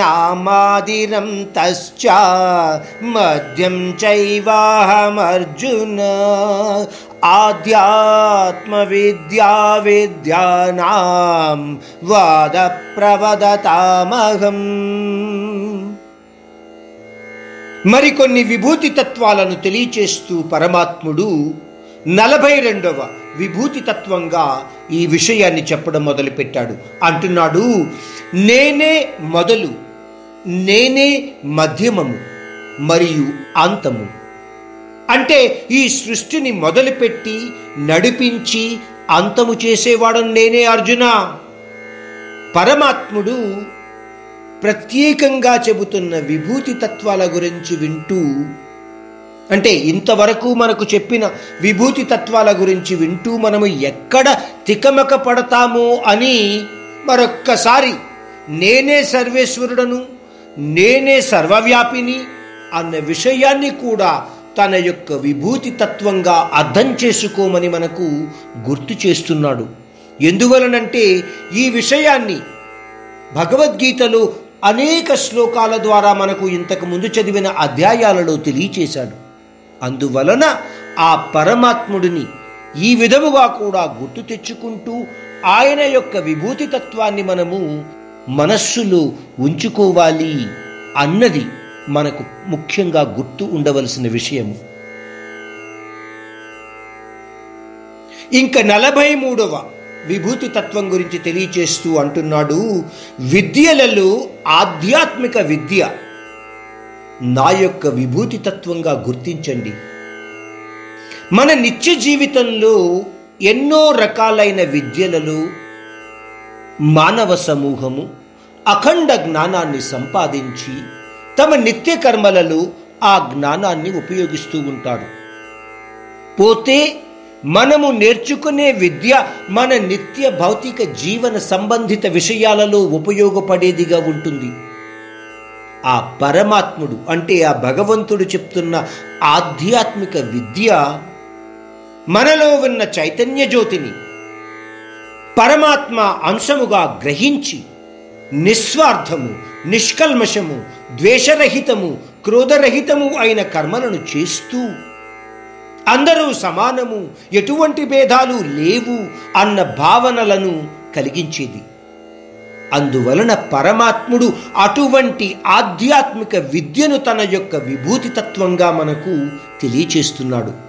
సర్గాణామాదిరం తశ్చ మద్యం చైవాహమర్జున ఆధ్యాత్మ విద్యా విద్యానాం వాద ప్రవదతామహం మరికొన్ని విభూతి తత్వాలను తెలియచేస్తూ పరమాత్ముడు నలభై రెండవ విభూతి తత్వంగా ఈ విషయాన్ని చెప్పడం మొదలుపెట్టాడు. అంటున్నాడు నేనే మొదలు నేనే మధ్యమము మరియు అంతము. అంటే ఈ సృష్టిని మొదలుపెట్టి నడిపించి అంతము చేసేవాడు నేనే అర్జున. పరమాత్ముడు ప్రత్యేకంగా చెబుతున్న విభూతి తత్వాల గురించి వింటూ అంటే ఇంతవరకు మనకు చెప్పిన విభూతి తత్వాల గురించి వింటూ మనము ఎక్కడ తికమక పడతామో అని మరొక్కసారి నేనే సర్వేశ్వరుడను నేనే సర్వవ్యాపిని అన్న విషయాన్ని కూడా తన యొక్క విభూతి తత్వంగా అర్థం చేసుకోమని మనకు గుర్తు చేస్తున్నాడు. ఎందువలనంటే ఈ విషయాన్ని భగవద్గీతలో అనేక శ్లోకాల ద్వారా మనకు ఇంతకు ముందు చదివిన అధ్యాయాలలో తెలియచేశాడు. అందువలన ఆ పరమాత్ముడిని ఈ విధముగా కూడా గుర్తు తెచ్చుకుంటూ ఆయన యొక్క విభూతి తత్వాన్ని మనము మనస్సులో ఉంచుకోవాలి అన్నది మనకు ముఖ్యంగా గుర్తు ఉండవలసిన విషయము. ఇంకా నలభై మూడవ విభూతి తత్వం గురించి తెలియచేస్తూ అంటున్నాడు విద్యలలో ఆధ్యాత్మిక విద్య నా యొక్క విభూతి తత్వంగా గుర్తించండి. మన నిత్య జీవితంలో ఎన్నో రకాలైన విద్యలలో మానవ సమూహము అఖండ జ్ఞానాన్ని సంపాదించి తమ నిత్య కర్మలలో ఆ జ్ఞానాన్ని ఉపయోగిస్తూ ఉంటారు పోతే మనము నేర్చుకునే విద్య మన నిత్య భౌతిక జీవన సంబంధిత విషయాలలో ఉపయోగపడేదిగా ఉంటుంది. ఆ పరమాత్ముడు అంటే ఆ భగవంతుడు చెప్తున్న ఆధ్యాత్మిక విద్య మనలో ఉన్న చైతన్య జ్యోతిని పరమాత్మ అంశముగా గ్రహించి నిస్వార్థము నిష్కల్మషము ద్వేషరహితము క్రోధరహితము అయిన కర్మలను చేస్తూ అందరూ సమానము ఎటువంటి భేదాలు లేవు అన్న భావనలను కలిగించేది. అందువలన పరమాత్ముడు అటువంటి ఆధ్యాత్మిక విద్యను తన యొక్క విభూతి తత్వంగా మనకు తెలియచేస్తున్నాడు.